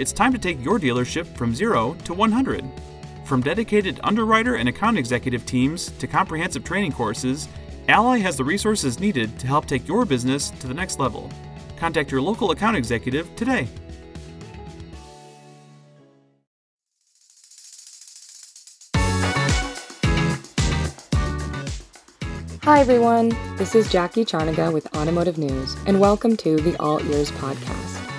it's time to take your dealership from zero to 100. From dedicated underwriter and account executive teams to comprehensive training courses, Ally has the resources needed to help take your business to the next level. Contact your local account executive today. Hi, everyone. This is Jackie Charniga with Automotive News, and welcome to the All Ears Podcast.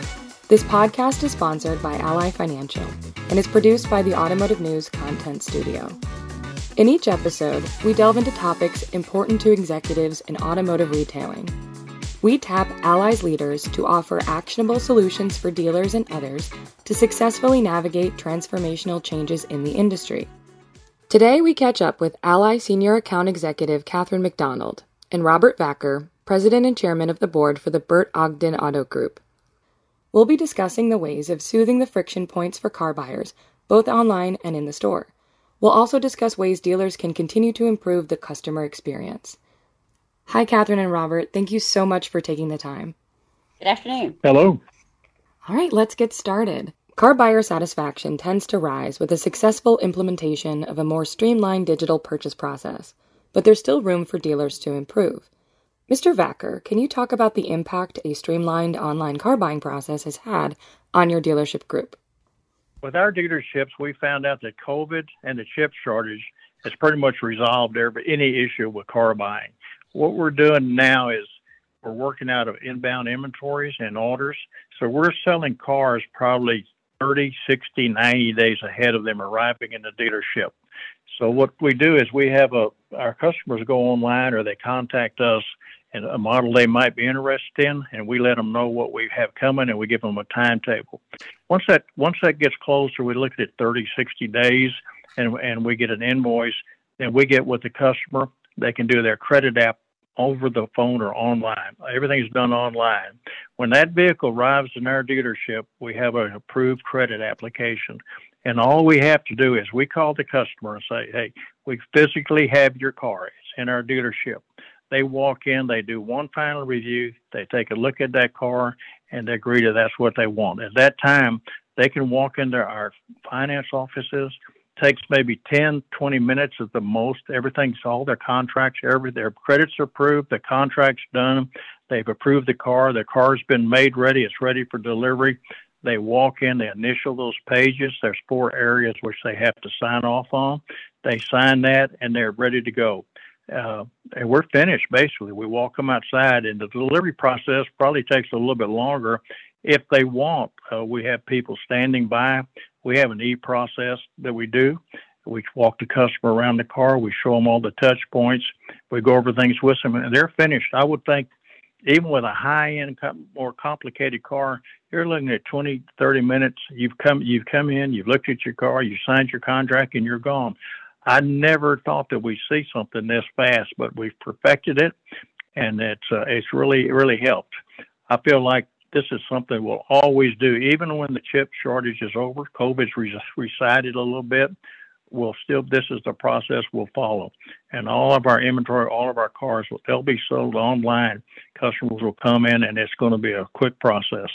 This podcast is sponsored by Ally Financial and is produced by the Automotive News Content Studio. In each episode, we delve into topics important to executives in automotive retailing. We tap Ally's leaders to offer actionable solutions for dealers and others to successfully navigate transformational changes in the industry. Today, we catch up with Ally Senior Account Executive Catherine McDonald and Robert Vackar, President and Chairman of the Board for the Bert Ogden Auto Group. We'll be discussing the ways of soothing the friction points for car buyers, both online and in the store. We'll also discuss ways dealers can continue to improve the customer experience. Hi, Catherine and Robert. Thank you so much for taking the time. Good afternoon. Hello. All right, let's get started. Car buyer satisfaction tends to rise with a successful implementation of a more streamlined digital purchase process, but there's still room for dealers to improve. Mr. Vackar, can you talk about the impact a streamlined online car buying process has had on your dealership group? With our dealerships, we found out that COVID and the chip shortage has pretty much resolved any issue with car buying. What we're doing now is we're working out of inbound inventories and orders. So we're selling cars probably 30, 60, 90 days ahead of them arriving in the dealership. So what we do is we have a our customers go online or they contact us and a model they might be interested in, and we let them know what we have coming, and we give them a timetable. Once that once that gets closer, we look at it 30, 60 days, and and we get an invoice. Then we get with the customer. They can do their credit app over the phone or online. Everything's done online. When that vehicle arrives in our dealership, we have an approved credit application. And all we have to do is we call the customer and say, hey, we physically have your car. It's in our dealership. They walk in, they do one final review, they take a look at that car, and they agree that that's what they want. At that time, they can walk into our finance offices, takes maybe 10, 20 minutes at the most. Everything's all their contracts, every their credits are approved, the contract's done. They've approved the car. The car's been made ready. It's ready for delivery. They walk in, they initial those pages. There's four areas which they have to sign off on. They sign that, and they're ready to go. Uh, and we're finished basically. We walk them outside, and the delivery process probably takes a little bit longer. If they want, uh, we have people standing by. We have an e process that we do. We walk the customer around the car. We show them all the touch points. We go over things with them, and they're finished. I would think, even with a high end, more complicated car, you're looking at 20, 30 minutes. You've come, you've come in, you've looked at your car, you signed your contract, and you're gone. I never thought that we'd see something this fast, but we've perfected it, and it's uh, it's really really helped. I feel like this is something we'll always do, even when the chip shortage is over. COVID's receded a little bit. We'll still this is the process we'll follow, and all of our inventory, all of our cars, will they'll be sold online. Customers will come in, and it's going to be a quick process.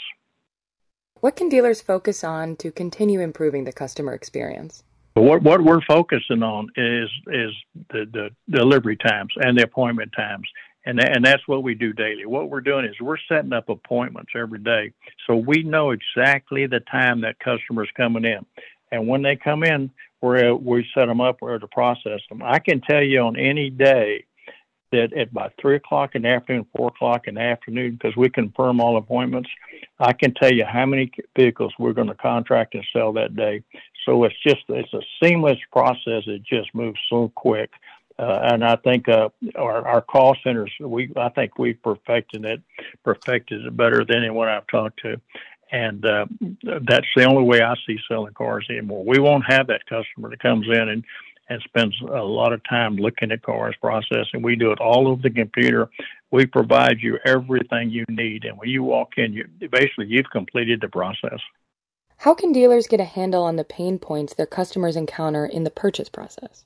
What can dealers focus on to continue improving the customer experience? What what we're focusing on is is the, the delivery times and the appointment times. And, and that's what we do daily. What we're doing is we're setting up appointments every day. So we know exactly the time that customer's coming in. And when they come in, we're, we set them up, we're to process them. I can tell you on any day that at about three o'clock in the afternoon, four o'clock in the afternoon, because we confirm all appointments, I can tell you how many vehicles we're going to contract and sell that day. So it's just it's a seamless process. It just moves so quick. Uh, and I think uh, our, our call centers, we I think we've perfected it, perfected it better than anyone I've talked to, and uh, that's the only way I see selling cars anymore. We won't have that customer that comes in and and spends a lot of time looking at cars, processing. We do it all over the computer. We provide you everything you need, and when you walk in, you basically you've completed the process. How can dealers get a handle on the pain points their customers encounter in the purchase process?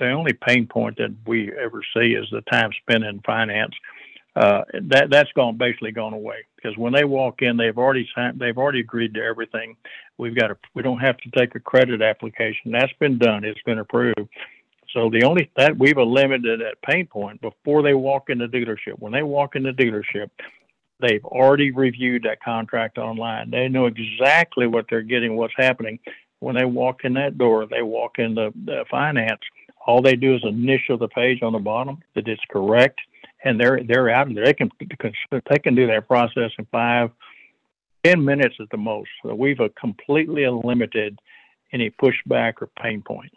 The only pain point that we ever see is the time spent in finance. uh, that that's gone basically gone away because when they walk in, they've already signed, they've already agreed to everything. We've got a we don't have to take a credit application. That's been done. It's been approved. So the only that we've eliminated that pain point before they walk in the dealership. When they walk in the dealership, they've already reviewed that contract online. They know exactly what they're getting, what's happening. When they walk in that door, they walk in the, finance. All they do is initial the page on the bottom that it's correct and they're they're out there. They can they can do that process in five, ten minutes at the most. So we've uh, completely limited any pushback or pain point.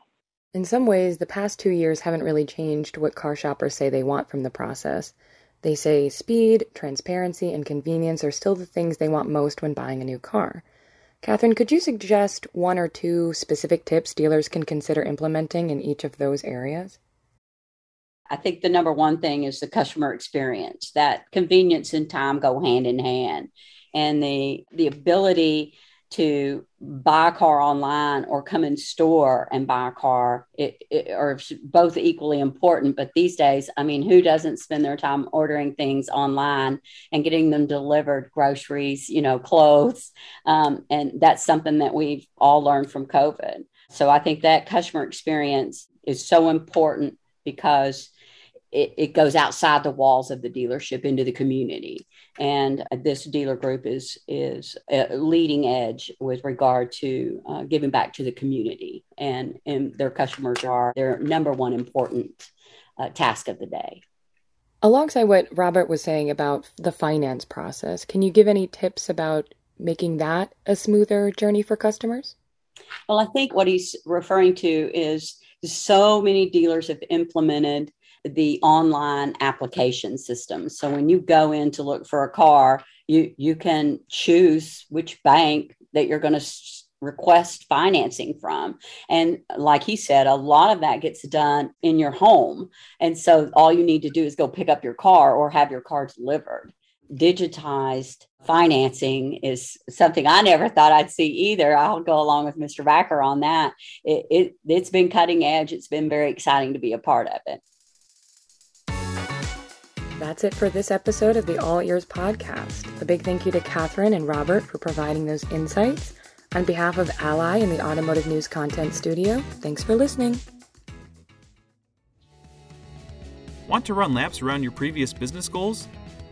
In some ways, the past two years haven't really changed what car shoppers say they want from the process. They say speed, transparency, and convenience are still the things they want most when buying a new car. Catherine, could you suggest one or two specific tips dealers can consider implementing in each of those areas? I think the number one thing is the customer experience. That convenience and time go hand in hand, and the the ability to buy a car online or come in store and buy a car it, it, are both equally important. But these days i mean who doesn't spend their time ordering things online and getting them delivered groceries you know clothes? Um, and that's something that we've all learned from covid. So i think that customer experience is so important because it, it goes outside the walls of the dealership into the community. And this dealer group is is a leading edge with regard to uh, giving back to the community, and and their customers are their number one important uh, task of the day. Alongside what Robert was saying about the finance process, can you give any tips about making that a smoother journey for customers? Well, I think what he's referring to is so many dealers have implemented the online application system. So when you go in to look for a car, you you can choose which bank that you're going to s- request financing from. And like he said, a lot of that gets done in your home. And so all you need to do is go pick up your car or have your car delivered. Digitized financing is something I never thought I'd see either. I'll go along with Mr. Backer on that. It, it, it's been cutting edge. It's been very exciting to be a part of it. That's it for this episode of the All Ears podcast. A big thank you to Catherine and Robert for providing those insights. On behalf of Ally and the Automotive News Content Studio, thanks for listening. Want to run laps around your previous business goals?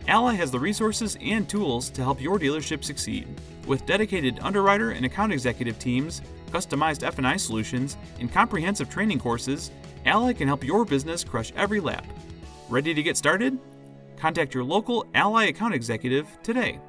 Ally has the resources and tools to help your dealership succeed. With dedicated underwriter and account executive teams, customized F&I solutions, and comprehensive training courses, Ally can help your business crush every lap. Ready to get started? Contact your local Ally account executive today.